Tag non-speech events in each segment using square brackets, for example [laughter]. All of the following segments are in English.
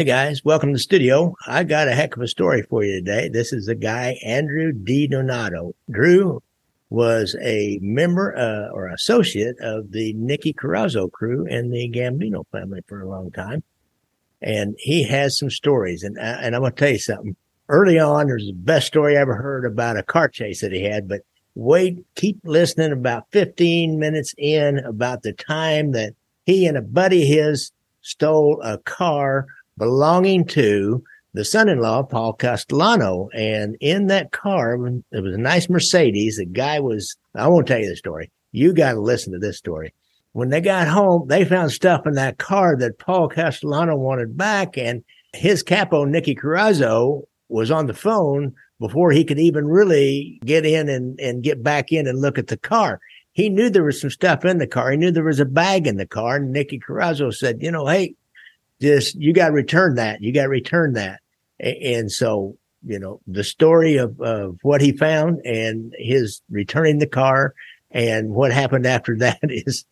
Hey guys, welcome to the studio. I got a heck of a story for you today. This is a guy, Andrew DiDonato. Drew was a member uh, or associate of the Nicky Corozzo crew and the Gambino family for a long time. And he has some stories. And, uh, and I'm going to tell you something. Early on, there's the best story I ever heard about a car chase that he had, but wait, keep listening about 15 minutes in about the time that he and a buddy of his stole a car belonging to the son-in-law, Paul Castellano. And in that car, it was a nice Mercedes. The guy was, I won't tell you the story. You got to listen to this story. When they got home, they found stuff in that car that Paul Castellano wanted back. And his capo, Nicky Corozzo, was on the phone before he could even really get in and, and get back in and look at the car. He knew there was some stuff in the car. He knew there was a bag in the car. And Nicky Corozzo said, you know, hey, just you got to return that. You got to return that. And so, you know, the story of, of what he found and his returning the car and what happened after [laughs] that is,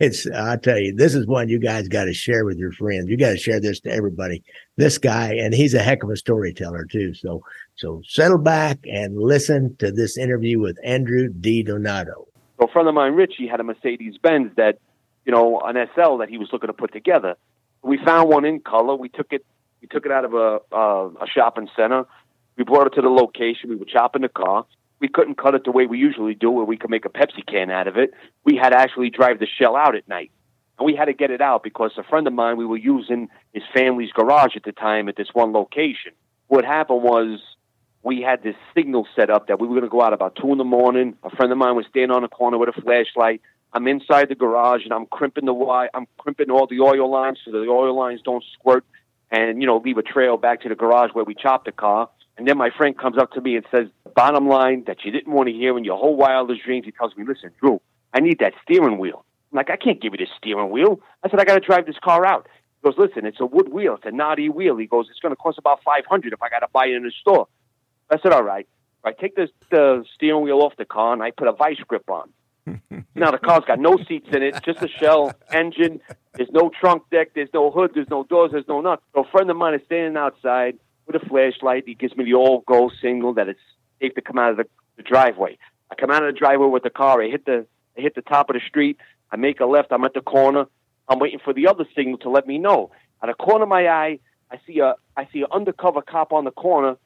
it's, I tell you, this is one you guys got to share with your friends. You got to share this to everybody. This guy, and he's a heck of a storyteller too. So, so settle back and listen to this interview with Andrew DiDonato. So a friend of mine, Richie, had a Mercedes Benz that, you know, an SL that he was looking to put together. We found one in color. We took it. We took it out of a uh, a shopping center. We brought it to the location. We were chopping the car. We couldn't cut it the way we usually do, where we could make a Pepsi can out of it. We had to actually drive the shell out at night, and we had to get it out because a friend of mine we were using his family's garage at the time at this one location. What happened was we had this signal set up that we were going to go out about two in the morning. A friend of mine was standing on a corner with a flashlight. I'm inside the garage and I'm crimping the wire. I'm crimping all the oil lines so the oil lines don't squirt and you know leave a trail back to the garage where we chopped the car. And then my friend comes up to me and says, "Bottom line that you didn't want to hear in your whole wildest dreams." He tells me, "Listen, Drew, I need that steering wheel." I'm like, "I can't give you this steering wheel." I said, "I got to drive this car out." He goes, "Listen, it's a wood wheel. It's a Nardi wheel." He goes, "It's going to cost about five hundred if I got to buy it in the store." I said, "All right." I take this, the steering wheel off the car and I put a vice grip on. [laughs] now the car's got no seats in it, just a shell engine. There's no trunk deck. There's no hood. There's no doors. There's no nuts. So a friend of mine is standing outside with a flashlight. He gives me the all go signal that it's safe to come out of the, the driveway. I come out of the driveway with the car. I hit the I hit the top of the street. I make a left. I'm at the corner. I'm waiting for the other signal to let me know. At the corner of my eye, I see a I see an undercover cop on the corner.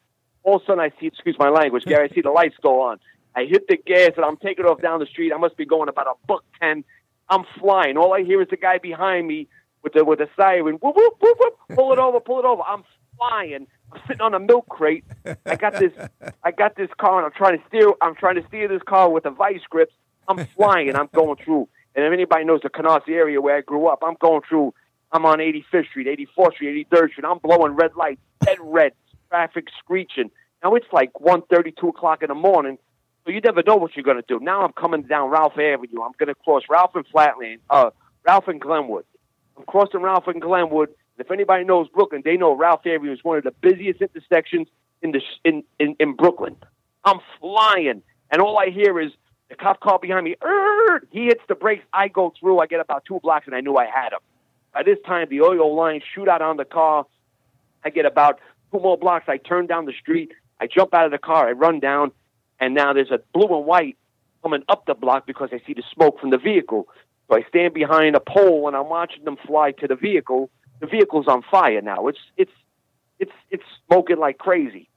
All of a sudden, I see excuse my language, Gary. I see the lights go on. I hit the gas and I'm taking off down the street. I must be going about a buck ten. I'm flying. All I hear is the guy behind me with the with a siren. Whoop, whoop, whoop, whoop. Pull it over, pull it over. I'm flying. I'm sitting on a milk crate. I got this I got this car and I'm trying to steer I'm trying to steer this car with a vice grips. I'm flying I'm going through. And if anybody knows the Canarsie area where I grew up, I'm going through I'm on 85th Street, 84th Street, 83rd Street. I'm blowing red lights, dead red, traffic screeching. Now it's like 1.30, 2 o'clock in the morning. So you never know what you're going to do. Now I'm coming down Ralph Avenue. I'm going to cross Ralph and Flatland, uh, Ralph and Glenwood. I'm crossing Ralph and Glenwood. If anybody knows Brooklyn, they know Ralph Avenue is one of the busiest intersections in the in, in, in Brooklyn. I'm flying, and all I hear is the cop car behind me. He hits the brakes. I go through. I get about two blocks, and I knew I had him. By this time, the oil lines shoot out on the car. I get about two more blocks. I turn down the street. I jump out of the car. I run down and now there's a blue and white coming up the block because I see the smoke from the vehicle. So I stand behind a pole and I'm watching them fly to the vehicle. The vehicle's on fire now. It's it's it's it's smoking like crazy.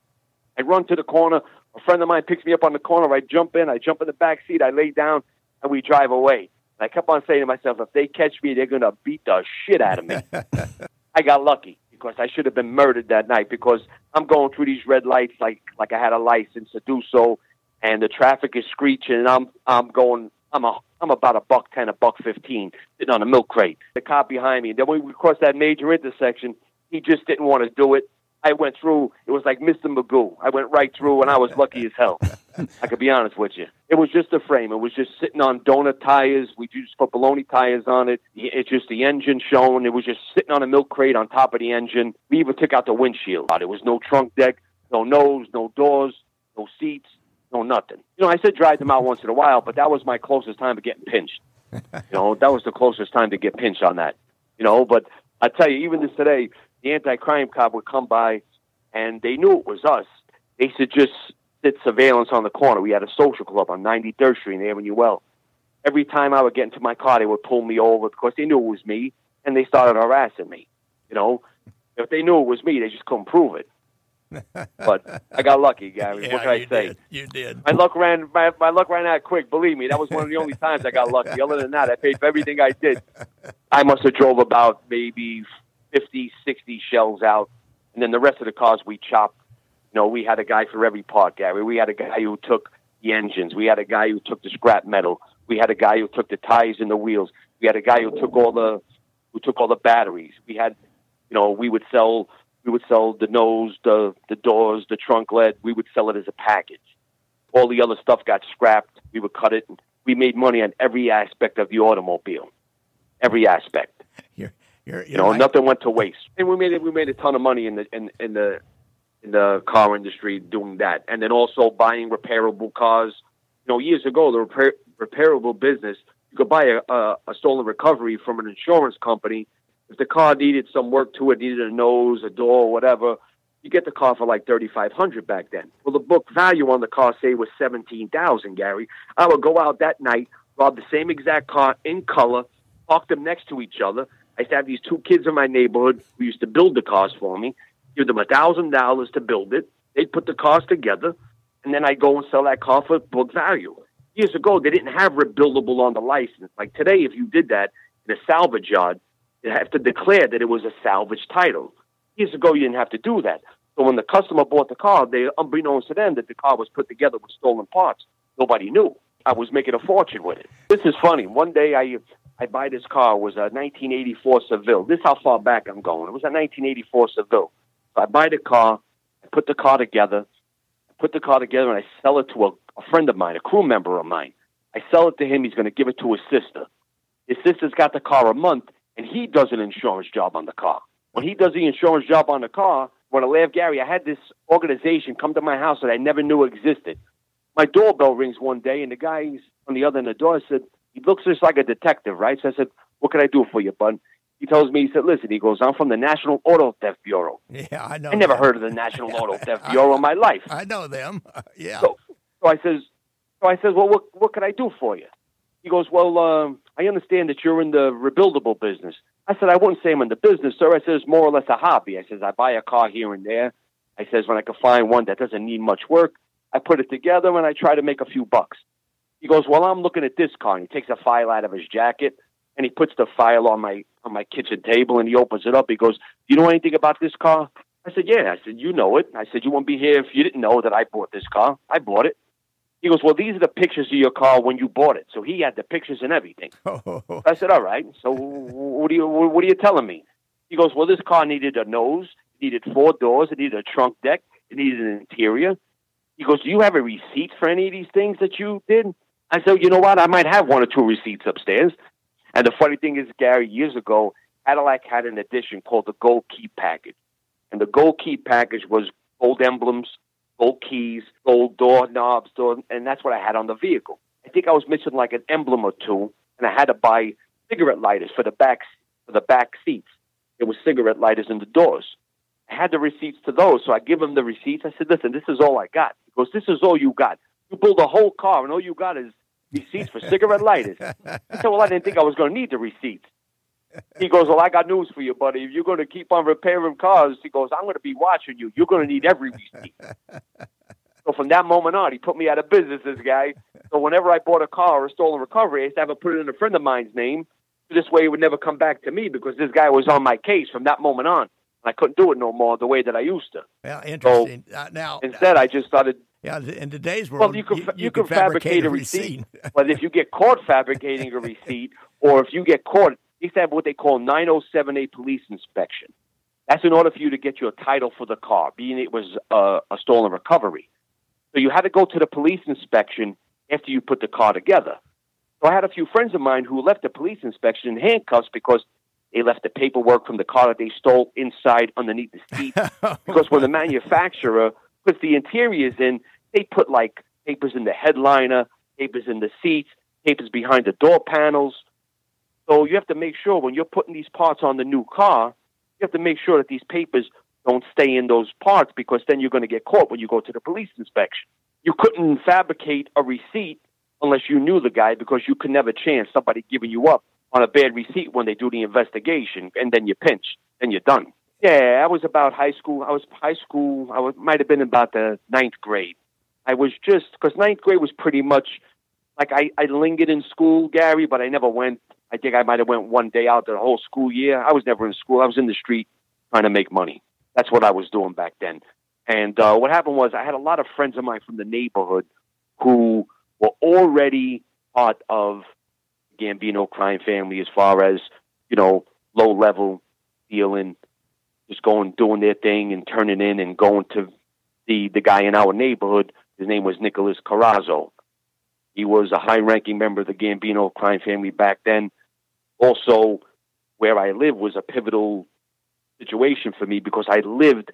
I run to the corner. A friend of mine picks me up on the corner. I jump in. I jump in the back seat. I lay down, and we drive away. And I kept on saying to myself, if they catch me, they're gonna beat the shit out of me. [laughs] I got lucky because I should have been murdered that night because I'm going through these red lights like like I had a license to do so, and the traffic is screeching, and I'm I'm going. I'm a I'm about a buck ten, a buck fifteen, sitting on a milk crate. The cop behind me. And then when we crossed that major intersection, he just didn't want to do it. I went through. It was like Mr. Magoo. I went right through, and I was lucky as hell. [laughs] I could be honest with you. It was just a frame. It was just sitting on donut tires. We just put baloney tires on it. It's just the engine showing. It was just sitting on a milk crate on top of the engine. We even took out the windshield. There was no trunk deck, no nose, no doors, no seats, no nothing. You know, I said drive them out once in a while, but that was my closest time to getting pinched. [laughs] You know, that was the closest time to get pinched on that. You know, but I tell you, even this today, the anti-crime cop would come by, and they knew it was us. They should just sit surveillance on the corner. We had a social club on 93rd Street in Avenue L. Every time I would get into my car, they would pull me over. because they knew it was me, and they started harassing me. You know, if they knew it was me, they just couldn't prove it. But I got lucky, Gary. [laughs] Yeah, what can I say? did. You did. My luck ran my, my luck ran out quick. Believe me, that was one of the only times I got lucky. Other than that, I paid for everything I did. I must have drove about maybe 50, 60 shells out, and then the rest of the cars we chopped. You know, we had a guy for every part, Gary. We had a guy who took the engines. We had a guy who took the scrap metal. We had a guy who took the tires and the wheels. We had a guy who took all the who took all the batteries. We had, you know, we would sell we would sell the nose, the the doors, the trunk lid. We would sell it as a package. All the other stuff got scrapped. We would cut it. We made money on every aspect of the automobile, every aspect. You're, [laughs] you're, you're You know, like- nothing went to waste, and we made it. We made a ton of money in the in, in the in the car industry doing that, and then also buying repairable cars. You know, years ago, the repair, repairable business, you could buy a, a, a stolen recovery from an insurance company. If the car needed some work to it, needed a nose, a door, whatever, you get the car for like thirty five hundred back then. Well, the book value on the car say was seventeen thousand. Gary, I would go out that night, rob the same exact car in color, park them next to each other. I used to have these two kids in my neighborhood who used to build the cars for me. Give them a thousand dollars to build it. They'd put the cars together, and then I'd go and sell that car for book value. Years ago, they didn't have rebuildable on the license. Like today, if you did that in a salvage yard, you have to declare that it was a salvage title. Years ago, you didn't have to do that. So when the customer bought the car, they unbeknownst to them that the car was put together with stolen parts. Nobody knew. I was making a fortune with it. This is funny. One day I I buy this car. It was a 1984 Seville. This is how far back I'm going. It was a 1984 Seville. So I buy the car. I put the car together. I put the car together and I sell it to a, a friend of mine, a crew member of mine. I sell it to him. He's going to give it to his sister. His sister's got the car a month, and he does an insurance job on the car. When he does the insurance job on the car, when I laugh, Gary, I had this organization come to my house that I never knew existed. My doorbell rings one day, and the guy on the other end of the door said, he looks just like a detective, right? So I said, what can I do for you, bud? He tells me, he said, listen, he goes, I'm from the National Auto Theft Bureau. Yeah, I know. I never them. heard of the National [laughs] Auto Theft Bureau in my life. I know them. [laughs] Yeah. So, so I says, so I says, well, what what can I do for you? He goes, well, um, I understand that you're in the rebuildable business. I said, I wouldn't say I'm in the business, sir. I says, more or less a hobby. I says, I buy a car here and there. I says, when I can find one that doesn't need much work, I put it together and I try to make a few bucks. He goes, well, I'm looking at this car. And he takes a file out of his jacket and he puts the file on my on my kitchen table and he opens it up. He goes, do you know anything about this car? I said, yeah. I said, you know it. I said, you won't be here if you didn't know that I bought this car. I bought it. He goes, well, these are the pictures of your car when you bought it. So he had the pictures and everything. [laughs] Oh, I said, all right. So what are you what are you telling me? He goes, well, this car needed a nose, it needed four doors, it needed a trunk deck, it needed an interior. He goes, do you have a receipt for any of these things that you did? I said, you know what? I might have one or two receipts upstairs. And the funny thing is, Gary, years ago, Cadillac had an edition called the Gold Key Package. And the Gold Key Package was gold emblems, gold keys, gold door knobs, door, and that's what I had on the vehicle. I think I was missing like an emblem or two, and I had to buy cigarette lighters for the back for the back seats. There was cigarette lighters in the doors. I had the receipts to those, so I give him the receipts. I said, "Listen, this is all I got." He goes, "This is all you got. You build a whole car, and all you got is receipts for cigarette lighters." [laughs] I said, "Well, I didn't think I was going to need the receipts." He goes, "Well, I got news for you, buddy. If you're going to keep on repairing cars, he goes, I'm going to be watching you. You're going to need every receipt." [laughs] so from that moment on, he put me out of business. This guy. So whenever I bought a car or a stolen recovery, I used to have to put it in a friend of mine's name. This way, it would never come back to me because this guy was on my case from that moment on. I couldn't do it no more the way that I used to. well, interesting. uh, now, Instead, I just started. yeah, in today's world, Well, you can you, you, could could fabricate a receipt, receipt. [laughs] but if you get caught fabricating a receipt, or if you get caught, you have to have what they call 9078 police inspection. That's in order for you to get your title for the car, being it was uh, a stolen recovery. So you had to go to the police inspection after you put the car together. So I had a few friends of mine who left the police inspection in handcuffs because they left the paperwork from the car that they stole inside underneath the seat. [laughs] because when the manufacturer puts the interiors in, they put like papers in the headliner, papers in the seats, papers behind the door panels. So you have to make sure when you're putting these parts on the new car You have to make sure that these papers don't stay in those parts because then you're going to get caught when you go to the police inspection. You couldn't fabricate a receipt unless you knew the guy because you could never chance somebody giving you up on a bad receipt when they do the investigation and then you pinch, then you're done. Yeah, I was about high school. I was high school. I was, might have been about the ninth grade. I was just because ninth grade was pretty much like I, I lingered in school, Gary, but I never went. I think I might have went one day out the whole school year. I was never in school. I was in the street trying to make money. That's what I was doing back then. And uh, what happened was I had a lot of friends of mine from the neighborhood who were already part of Gambino crime family as far as, you know, low level dealing, just going, doing their thing and turning in and going to the, the guy in our neighborhood. His name was Nicholas Corozzo. He was a high ranking member of the Gambino crime family back then. Also, where I lived was a pivotal situation for me because I lived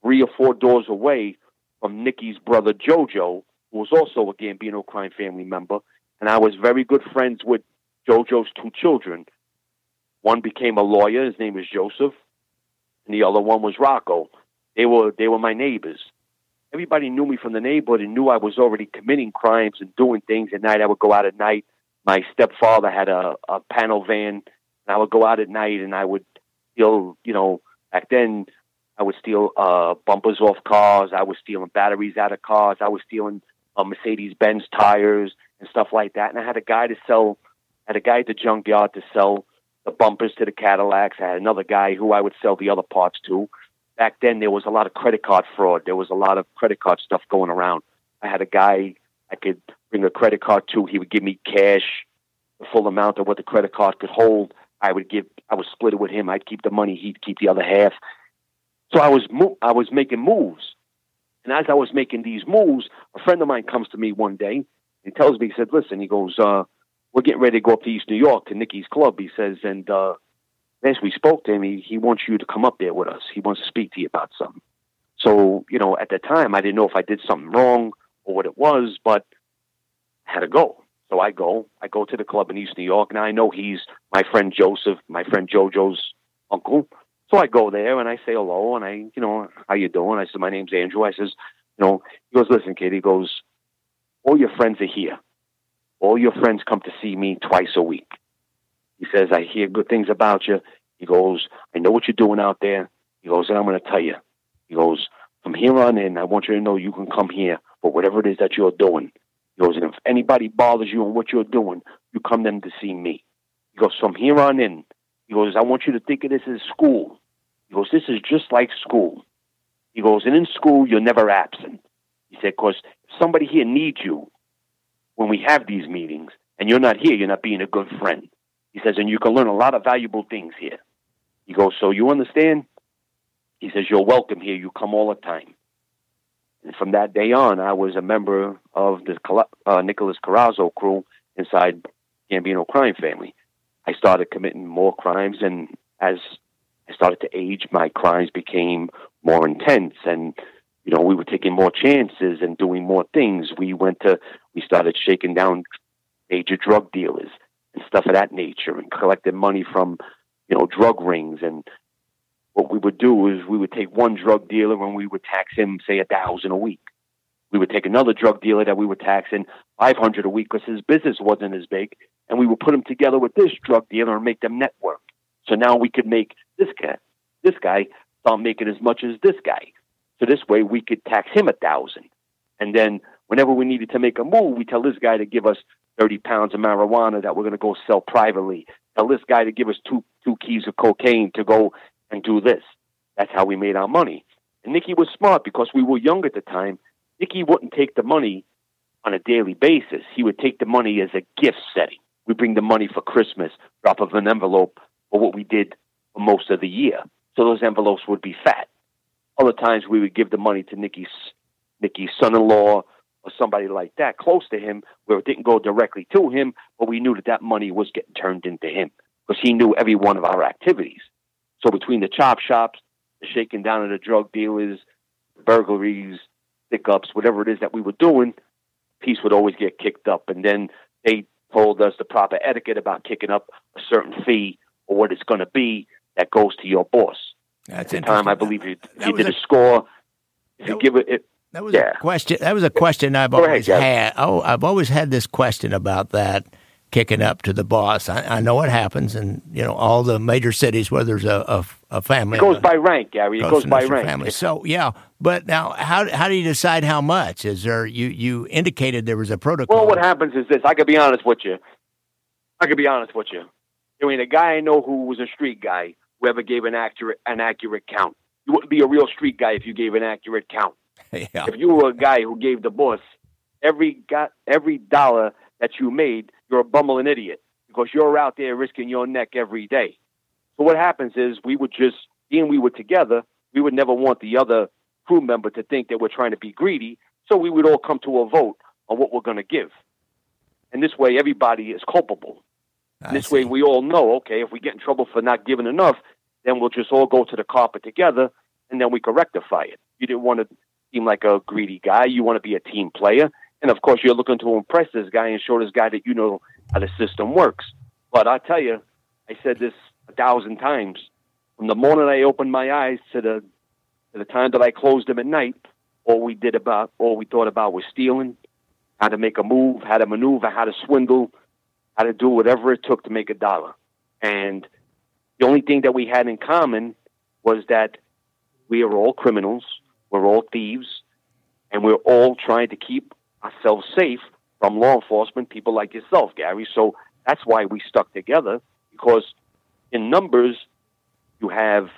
three or four doors away from Nicky's brother Jojo, who was also a Gambino crime family member, and I was very good friends with Jojo's two children. One became a lawyer. His name was Joseph, and the other one was Rocco. They were they were my neighbors. Everybody knew me from the neighborhood and knew I was already committing crimes and doing things. At night, I would go out at night. My stepfather had a, a panel van, and I would go out at night and I would steal. You know, back then I would steal uh, bumpers off cars. I was stealing batteries out of cars. I was stealing uh, Mercedes Benz tires and stuff like that. And I had a guy to sell, I had a guy at the junkyard to sell the bumpers to the Cadillacs. I had another guy who I would sell the other parts to. Back then, there was a lot of credit card fraud. There was a lot of credit card stuff going around. I had a guy I could bring a credit card to. He would give me cash, the full amount of what the credit card could hold. I would give, I would split it with him. I'd keep the money. He'd keep the other half. So I was, mo- I was making moves. And as I was making these moves, a friend of mine comes to me one day and tells me, he said, listen, he goes, uh, we're getting ready to go up to East New York to Nicky's club. He says, and, uh, as we spoke to him, he, he wants you to come up there with us. He wants to speak to you about something. So, you know, at the time, I didn't know if I did something wrong or what it was, but I had to go. So I go. I go to the club in East New York. Now I know he's my friend Joseph, my friend Jojo's uncle. So I go there and I say hello and I, you know, how you doing? I said, my name's Andrew. I says, you know, he goes, listen, kid. He goes, all your friends are here. All your friends come to see me twice a week. He says, I hear good things about you. He goes, I know what you're doing out there. He goes, and I'm going to tell you. He goes, from here on in, I want you to know you can come here for whatever it is that you're doing. He goes, and if anybody bothers you on what you're doing, you come them to see me. He goes, from here on in, he goes, I want you to think of this as school. He goes, this is just like school. He goes, and in school, you're never absent. He said, because if somebody here needs you when we have these meetings and you're not here, you're not being a good friend. He says, and you can learn a lot of valuable things here. He goes, so you understand? He says, you're welcome here. You come all the time. And from that day on, I was a member of the uh, Nicholas Corozzo crew inside Gambino crime family. I started committing more crimes, and as I started to age, my crimes became more intense, and you know we were taking more chances and doing more things. We went to, we started shaking down major drug dealers and stuff of that nature, and collecting money from you know drug rings. And what we would do is we would take one drug dealer and we would tax him, say, a thousand a week. We would take another drug dealer that we were taxing five hundred a week because his business wasn't as big, and we would put them together with this drug dealer and make them network. So now we could make this guy, this guy, start making as much as this guy. So this way we could tax him a thousand, and then whenever we needed to make a move, we tell this guy to give us thirty pounds of marijuana that we're going to go sell privately. Tell this guy to give us two two keys of cocaine to go and do this. That's how we made our money. And Nicky was smart because we were young at the time. Nicky wouldn't take the money on a daily basis. He would take the money as a gift setting. We bring the money for Christmas, drop of an envelope for what we did for most of the year. So those envelopes would be fat. Other times we would give the money to Nicky's Nicky's son-in-law or somebody like that close to him, where it didn't go directly to him, but we knew that that money was getting turned into him because he knew every one of our activities. So between the chop shops, the shaking down of the drug dealers, burglaries, pickups, whatever it is that we were doing, piece would always get kicked up. And then they told us the proper etiquette about kicking up a certain fee or what it's going to be that goes to your boss. That's At the time, I believe you, you did a- a score. If you give it, it That was Yeah. a question. That was a question I've Go ahead, always Jeff. had. Oh, I've always had this question about that kicking up to the boss. I, I know it happens, in you know all the major cities where there's a a, a family. it goes a- by rank, Gary. It goes by rank. family. So yeah, but now how how do you decide how much? Is there you you indicated there was a protocol? Well, what happens is this. I could be honest with you. I could be honest with you. I mean, a guy I know who was a street guy who ever gave an accurate an accurate count. You wouldn't be a real street guy if you gave an accurate count. [laughs] yeah. If you were a guy who gave the boss every got every dollar that you made, you're a bumbling idiot because you're out there risking your neck every day. So what happens is we would just being we were together, we would never want the other crew member to think that we're trying to be greedy. So we would all come to a vote on what we're going to give. And this way, everybody is culpable. This see. way, we all know, okay, if we get in trouble for not giving enough, then we'll just all go to the carpet together and then we can rectify it. You didn't want to seem like a greedy guy. You want to be a team player. And of course, you're looking to impress this guy and show this guy that you know how the system works. But I tell you, I said this a thousand times. From the moment I opened my eyes to the to the time that I closed them at night, all we did about, all we thought about was stealing, how to make a move, how to maneuver, how to swindle, how to do whatever it took to make a dollar. And the only thing that we had in common was that we are all criminals, we're all thieves, and we're all trying to keep ourselves safe from law enforcement, people like yourself, Gary. So that's why we stuck together, because in numbers, you have,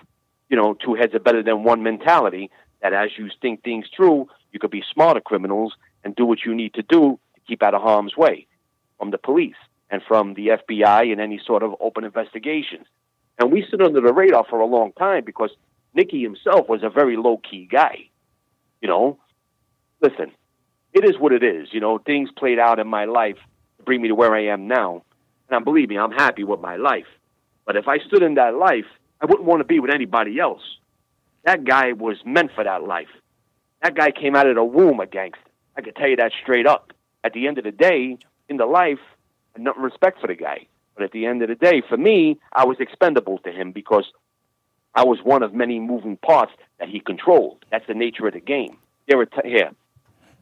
you know, two heads are better than one mentality. That as you think things through, you could be smarter criminals and do what you need to do to keep out of harm's way from the police and from the FBI and any sort of open investigations. And we stood under the radar for a long time because Nicky himself was a very low key guy. You know, listen, it is what it is. You know, things played out in my life to bring me to where I am now. And I believe me, I'm happy with my life. But if I stood in that life, I wouldn't want to be with anybody else. That guy was meant for that life. That guy came out of the womb a gangster. I can tell you that straight up. At the end of the day, in the life, I had nothing respect for the guy. But at the end of the day, for me, I was expendable to him because I was one of many moving parts that he controlled. That's the nature of the game. Here, it- here,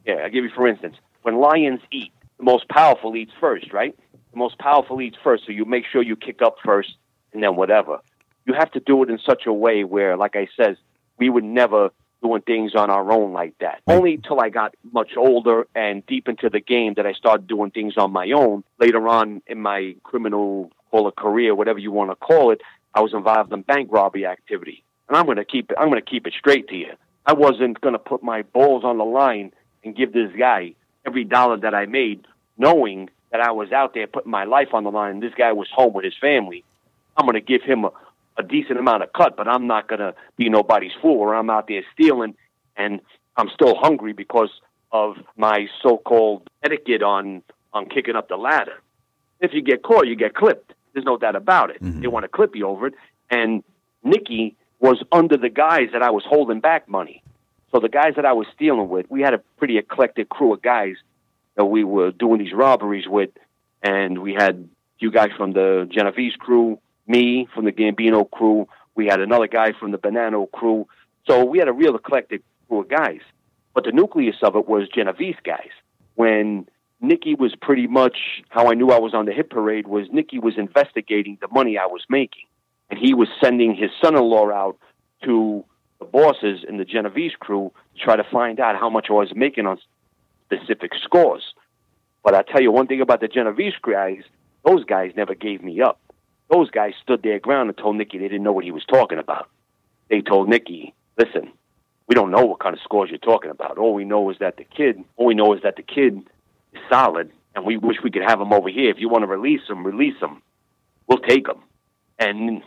here. I'll give you for instance. When lions eat, the most powerful eats first, right? The most powerful eats first, so you make sure you kick up first, and then whatever. You have to do it in such a way where, like I says, we would never doing things on our own like that. Only till I got much older and deep into the game that I started doing things on my own. Later on in my criminal call it career, whatever you want to call it, I was involved in bank robbery activity. And I'm going to keep it. I'm going to keep it straight to you. I wasn't going to put my balls on the line and give this guy every dollar that I made, knowing that I was out there putting my life on the line. This guy was home with his family. I'm going to give him a, a decent amount of cut, but I'm not going to be nobody's fool or I'm out there stealing and I'm still hungry because of my so-called etiquette on, on kicking up the ladder. If you get caught, you get clipped. There's no doubt about it. Mm-hmm. They want to clip you over it. And Nicky was under the guys that I was holding back money. So the guys that I was stealing with, we had a pretty eclectic crew of guys that we were doing these robberies with, and we had few guys from the Genovese crew, me from the Gambino crew, we had another guy from the Bonanno crew. So we had a real eclectic crew of guys. But the nucleus of it was Genovese guys. When Nicky was pretty much how I knew I was on the hit parade was Nicky was investigating the money I was making. And he was sending his son in law out to the bosses in the Genovese crew to try to find out how much I was making on specific scores. But I tell you one thing about the Genovese guys, those guys never gave me up. Those guys stood their ground and told Nicky they didn't know what he was talking about. They told Nicky, listen, we don't know what kind of scores you're talking about. All we know is that the kid, all we know is that the kid solid, and we wish we could have him over here. If you want to release him, release him. We'll take him. And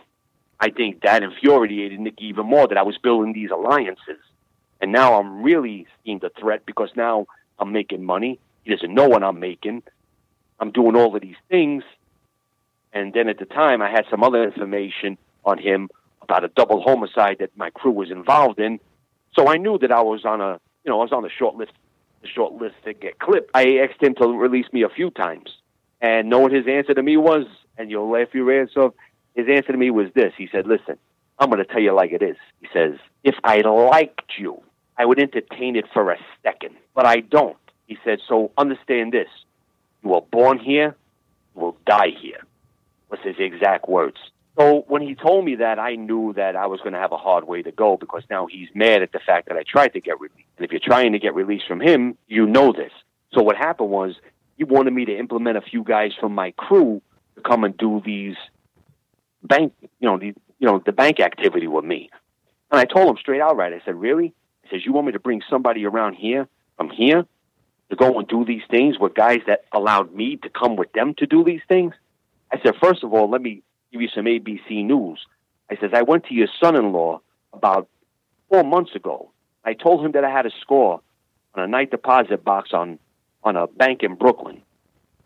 I think that infuriated Nicky even more that I was building these alliances. And now I'm really seeing the threat because now I'm making money. He doesn't know what I'm making. I'm doing all of these things. And then at the time, I had some other information on him about a double homicide that my crew was involved in. So I knew that I was on a, you know, I was on the short list, the short list to get clipped. I asked him to release me a few times, and know what his answer to me was, and you'll laugh your ass off. His answer to me was this: He said, "Listen, I'm going to tell you like it is. He says, if I liked you, I would entertain it for a second, but I don't. He said, so understand this. You were born here, you will die here. Was his exact words. So when he told me that, I knew that I was going to have a hard way to go because now he's mad at the fact that I tried to get released. And if you're trying to get released from him, you know this. So what happened was he wanted me to implement a few guys from my crew to come and do these bank, you know, the you know the bank activity with me. And I told him straight out, right? I said, really? He says, you want me to bring somebody around here from here to go and do these things with guys that allowed me to come with them to do these things? I said, first of all, let me give you some ABC news. I says, I went to your son-in-law about four months ago. I told him that I had a score on a night deposit box on, on a bank in Brooklyn.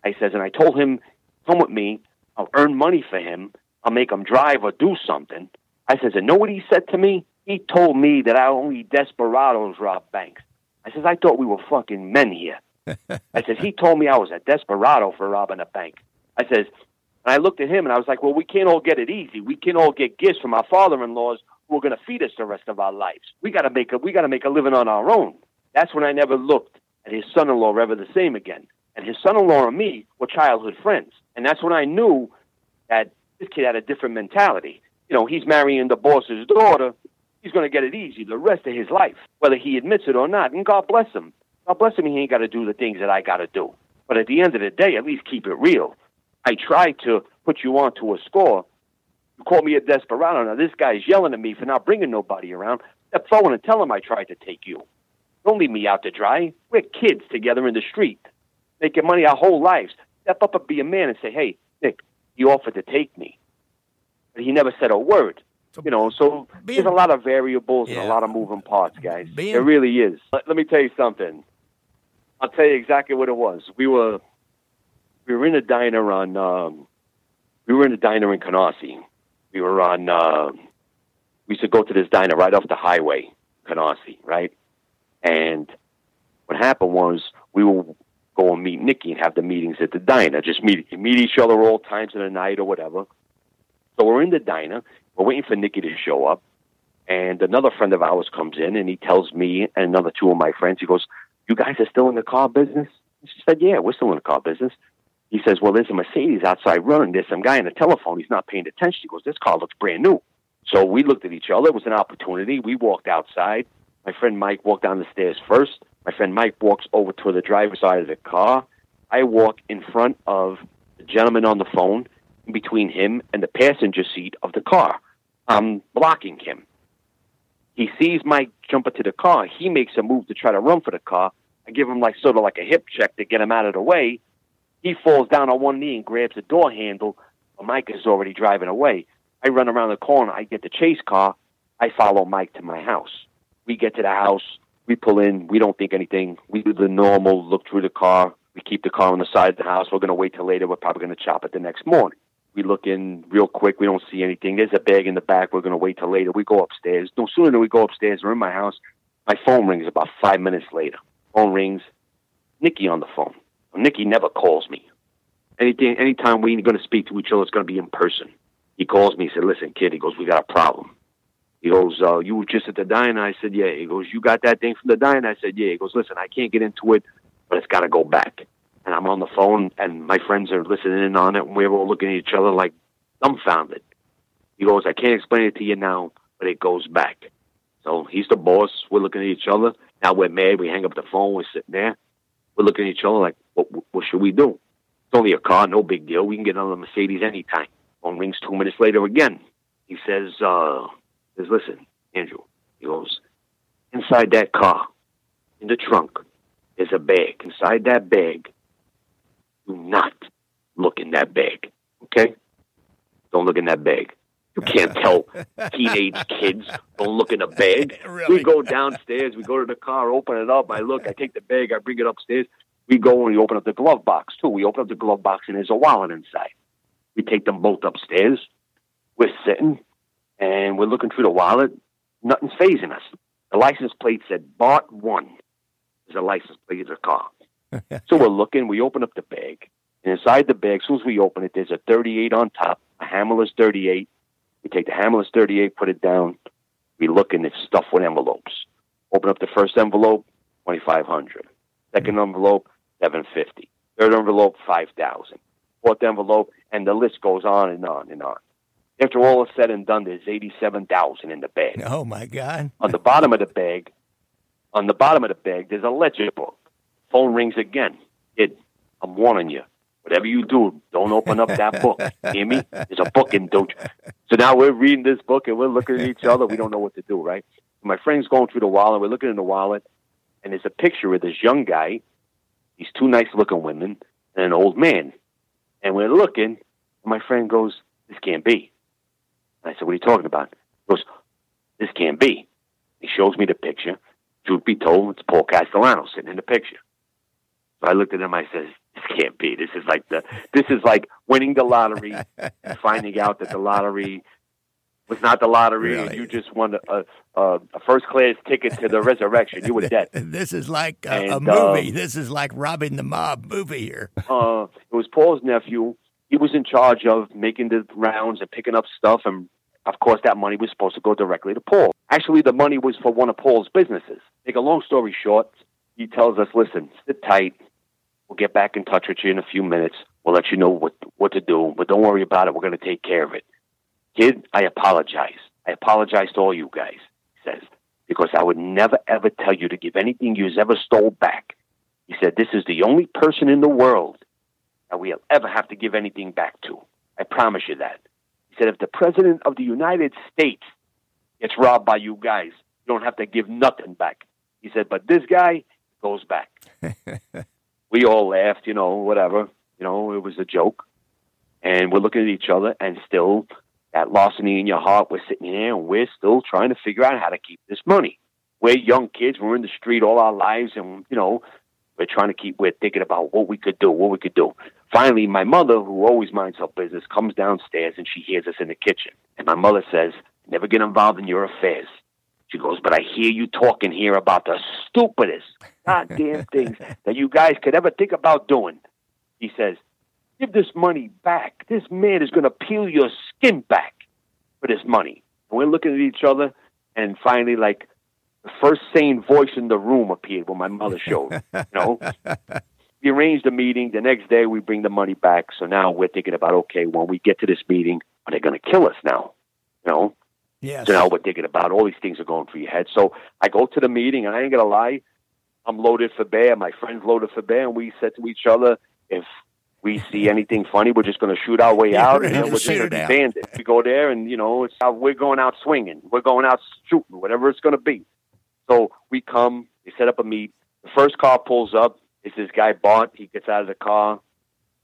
I says, and I told him, come with me. I'll earn money for him. I'll make him drive or do something. I says, and know what he said to me? He told me that I only desperados rob banks. I says, I thought we were fucking men here. [laughs] I says, he told me I was a desperado for robbing a bank. I says, and I looked at him and I was like, well, we can't all get it easy. We can't all get gifts from our father-in-laws who are going to feed us the rest of our lives. We got to make a we got to make a living on our own. That's when I never looked at his son-in-law ever the same again. And his son-in-law and me were childhood friends. And that's when I knew that this kid had a different mentality. You know, he's marrying the boss's daughter. He's going to get it easy the rest of his life, whether he admits it or not. And God bless him. God bless him. He ain't got to do the things that I got to do. But at the end of the day, at least keep it real. I tried to put you on to a score. You call me a desperado. Now, this guy's yelling at me for not bringing nobody around. Step forward and tell him I tried to take you. Don't leave me out to dry. We're kids together in the street, making money our whole lives. Step up and be a man and say, hey, Nick, he offered to take me. But he never said a word. You know, so being, there's a lot of variables yeah. and a lot of moving parts, guys. Being, there really is. Let, let me tell you something. I'll tell you exactly what it was. We were we were in a diner on um, we were in a diner in Canarsie. We were on uh, we used to go to this diner right off the highway, Canarsie, right? And what happened was we will go and meet Nikki and have the meetings at the diner, just meet meet each other all times of the night or whatever. So we're in the diner, we're waiting for Nikki to show up, and another friend of ours comes in and he tells me and another two of my friends, he goes, You guys are still in the car business? She said, Yeah, we're still in the car business. He says, Well, there's a Mercedes outside running. There's some guy on the telephone. He's not paying attention. He goes, This car looks brand new. So we looked at each other. It was an opportunity. We walked outside. My friend Mike walked down the stairs first. My friend Mike walks over to the driver's side of the car. I walk in front of the gentleman on the phone, in between him and the passenger seat of the car. I'm blocking him. He sees Mike jump into the car. He makes a move to try to run for the car. I give him like sort of like a hip check to get him out of the way. He falls down on one knee and grabs the door handle. Mike is already driving away. I run around the corner. I get the chase car. I follow Mike to my house. We get to the house. We pull in. We don't think anything. We do the normal look through the car. We keep the car on the side of the house. We're going to wait till later. We're probably going to chop it the next morning. We look in real quick. We don't see anything. There's a bag in the back. We're going to wait till later. We go upstairs. No sooner than we go upstairs, we're in my house. My phone rings about five minutes later. Phone rings. Nikki on the phone. Nikki never calls me anything, anytime we're going to speak to each other, it's going to be in person. He calls me. He said, "Listen, kid." He goes, "We got a problem." He goes, uh, "You were just at the diner." I said, "Yeah." He goes, "You got that thing from the diner?" I said, "Yeah." He goes, "Listen, I can't get into it, but it's got to go back." And I'm on the phone, and my friends are listening in on it, and we're all looking at each other like dumbfounded. He goes, "I can't explain it to you now, but it goes back." So he's the boss. We're looking at each other. Now we're mad. We hang up the phone. We're sitting there. We're looking at each other like, "What? What should we do?" It's only a car, no big deal. We can get another Mercedes anytime. Phone rings two minutes later again. He says, uh, says, listen, Andrew, he goes, inside that car, in the trunk, there's a bag. Inside that bag, do not look in that bag. Okay? Don't look in that bag. You can't tell teenage [laughs] kids don't look in a bag. [laughs] really? We go downstairs, we go to the car, open it up. I look, I take the bag, I bring it upstairs we go and we open up the glove box too. We open up the glove box and there's a wallet inside. We take them both upstairs. We're sitting and we're looking through the wallet. Nothing's phasing us. The license plate said Bart One. There's a license plate of a car. [laughs] so we're looking. We open up the bag. And inside the bag, as soon as we open it, there's a 38 on top, a Hammerless 38, We take the hammerless 38, put it down. We look and it's stuffed with envelopes. Open up the first envelope, 2500 Second envelope, 750 Third envelope, 5000 Fourth envelope, and the list goes on and on and on. After all is said and done, there's 87000 in the bag. Oh, my God. on the bottom of the bag, on the bottom of the bag, there's a ledger book. Phone rings again. Kid, I'm warning you. Whatever you do, don't open up that book. Hear me? There's a book don't you? So now we're reading this book and we're looking at each other. We don't know what to do, right? My friend's going through the wallet. We're looking in the wallet, and there's a picture of this young guy, these two nice looking women, and an old man. And we're looking, and my friend goes, This can't be. And I said, What are you talking about? He goes, This can't be. He shows me the picture. Truth be told, it's Paul Castellano sitting in the picture. So I looked at him. I says, "This can't be. This is like the. This is like winning the lottery, and [laughs] finding out that the lottery was not the lottery, and you just won a, a, a first class ticket to the resurrection. You were dead. [laughs] This is like a, a movie. um, this is like robbing the mob movie here. [laughs] uh, it was Paul's nephew. He was in charge of making the rounds and picking up stuff, and of course, that money was supposed to go directly to Paul. Actually, the money was for one of Paul's businesses. Make a long story short, he tells us, "Listen, sit tight. We'll get back in touch with you in a few minutes. We'll let you know what what to do, but don't worry about it. We're going to take care of it." Kid, I apologize. I apologize to all you guys. He says because I would never ever tell you to give anything you've ever stole back. He said, This is the only person in the world that we'll ever have to give anything back to. I promise you that. He said, If the President of the United States gets robbed by you guys, you don't have to give nothing back. He said, But this guy goes back. [laughs] we all laughed, you know, whatever. You know, it was a joke. And we're looking at each other, and still, that larceny in your heart, we're sitting there and we're still trying to figure out how to keep this money. We're young kids, we're in the street all our lives, and, you know, we're trying to keep, we're thinking about what we could do, what we could do. Finally, my mother, who always minds her business, comes downstairs and she hears us in the kitchen. And my mother says, Never get involved in your affairs. She goes, But I hear you talking here about the stupidest [laughs] goddamn things that you guys could ever think about doing. He says, Give this money back. This man is going to peel your skin back for this money. And we're looking at each other, and finally, like, the first sane voice in the room appeared when my mother showed. You know, [laughs] we arranged a meeting. The next day, we bring the money back. So now we're thinking about okay, when we get to this meeting, are they going to kill us now? You know, Yes. so now we're thinking about all these things are going through your head. So I go to the meeting, and I ain't gonna lie, I'm loaded for bear. My friend's loaded for bear, and we said to each other, if we see [laughs] anything funny, we're just gonna shoot our way Yeah, out, and uh, then we're just gonna it be bandits. We go there, and you know, it's how we're going out swinging, we're going out shooting, whatever it's gonna be. So we come, we set up a meet. The first car pulls up. It's this guy Bart. He gets out of the car.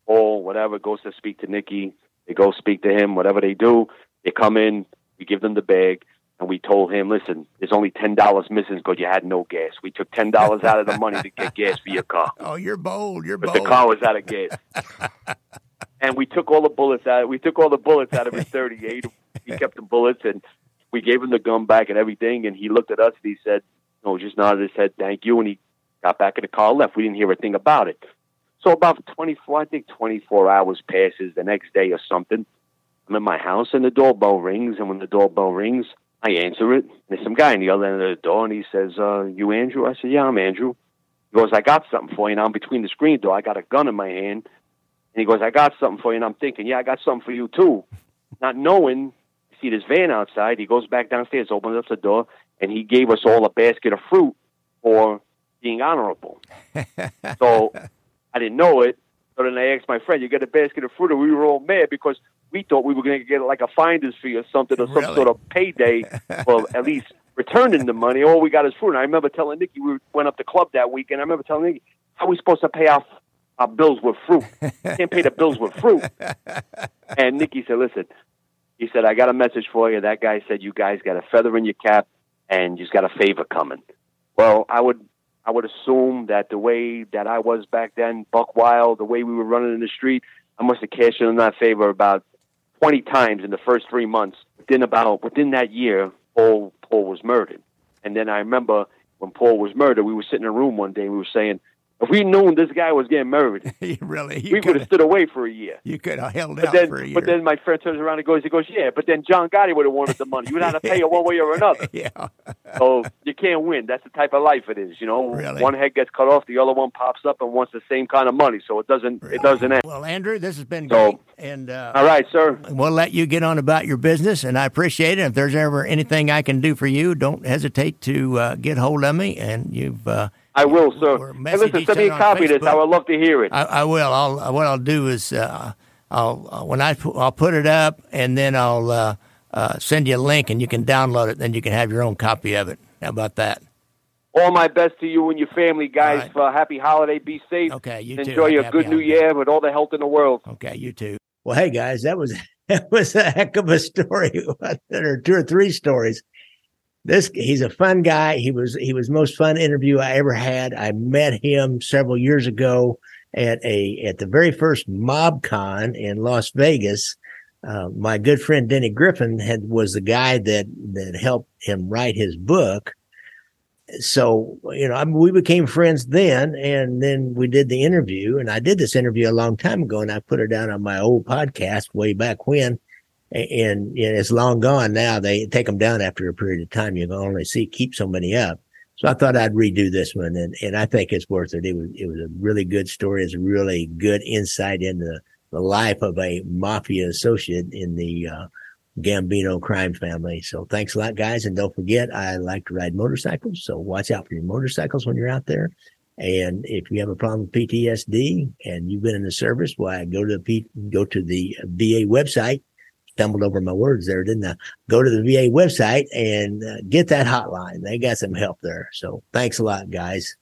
Paul, whatever, goes to speak to Nikki. They go speak to him. Whatever they do, they come in. We give them the bag, and we told him, "Listen, there's only ten dollars missing because you had no gas. We took ten dollars out of the money to get gas for your car, [laughs] Oh, you're bold. You're but bold. the car was out of gas." [laughs] and we took all the bullets out. We took all the bullets out of his 38. He kept the bullets, and we gave him the gun back and everything. And he looked at us and he said, "No," just nodded his head, "Thank you." And he got back in the car, left. We didn't hear a thing about it. So about 24, I think 24 hours passes. The next day or something, I'm in my house, and the doorbell rings. And when the doorbell rings, I answer it. There's some guy on the other end of the door, and he says, uh, "You Andrew?" I said, "Yeah, I'm Andrew." He goes, "I got something for you." Now I'm between the screen door. I got a gun in my hand. And he goes, I got something for you. And I'm thinking, yeah, I got something for you too. Not knowing, I see this van outside. He goes back downstairs, opens up the door, and he gave us all a basket of fruit for being honorable. [laughs] so I didn't know it. So then I asked my friend, you got a basket of fruit? And we were all mad because we thought we were going to get like a finder's fee or something or some Really? sort of payday [laughs] for at least returning the money. All we got is fruit. And I remember telling Nikki, we went up to club that weekend. I remember telling Nikki, how are we supposed to pay off our bills with fruit? You can't pay the bills with fruit. [laughs] And Nikki said, listen, he said, I got a message for you. That guy said, you guys got a feather in your cap and you've got a favor coming. Well, I would, I would assume that the way that I was back then, Buck Wild, the way we were running in the street, I must have cashed in on that favor about 20 times in the first three months. Within about, within that year, Paul, Paul was murdered. And then I remember when Paul was murdered, we were sitting in a room one day and we were saying, If we known this guy was getting married, [laughs] really, we would have stood away for a year. You could have held but out then, for a year. But then my friend turns around and goes, he goes, yeah, but then John Gotti would have wanted the money. You would have to pay it one way or another. [laughs] yeah. so you can't win. That's the type of life it is. You know, Really? one head gets cut off, the other one pops up and wants the same kind of money. So it doesn't. It doesn't end. Well, Andrew, this has been So- great, and uh, All right, sir. we'll let you get on about your business, and I appreciate it. If there's ever anything I can do for you, don't hesitate to uh, get hold of me. And you've, uh, I will, sir. Hey, listen, send me a copy of this. I would love to hear it. I, I will. I'll what I'll do is uh, I'll uh, when I I'll put it up, and then I'll uh, uh, send you a link, and you can download it. Then you can have your own copy of it. How about that? All my best to you and your family, guys. right. For a happy holiday. Be safe. Okay, you too. Enjoy your Happy good new year with all the health in the world. Okay, you too. Well, hey guys, that was [laughs] that was a heck of a story. [laughs] there are two or three stories. This he's a fun guy. He was he was most fun interview I ever had. I met him several years ago at a at the very first MobCon in Las Vegas. Uh, my good friend Denny Griffin had was the guy that that helped him write his book. So you know, I mean, we became friends then, and then we did the interview. And I did this interview a long time ago, and I put it down on my old podcast way back when. And, it's long gone now. They take them down after a period of time. You can only see keep so many up. So I thought I'd redo this one, and, and I think it's worth it. It was it was a really good story. It's a really good insight into the life of a mafia associate in the uh, Gambino crime family. So thanks a lot, guys. And don't forget, I like to ride motorcycles. So watch out for your motorcycles when you're out there. And if you have a problem with PTSD and you've been in the service, why go to the P, go to the VA website. Stumbled over my words there, didn't I? Go to the VA website and uh, get that hotline. They got some help there. So thanks a lot, guys.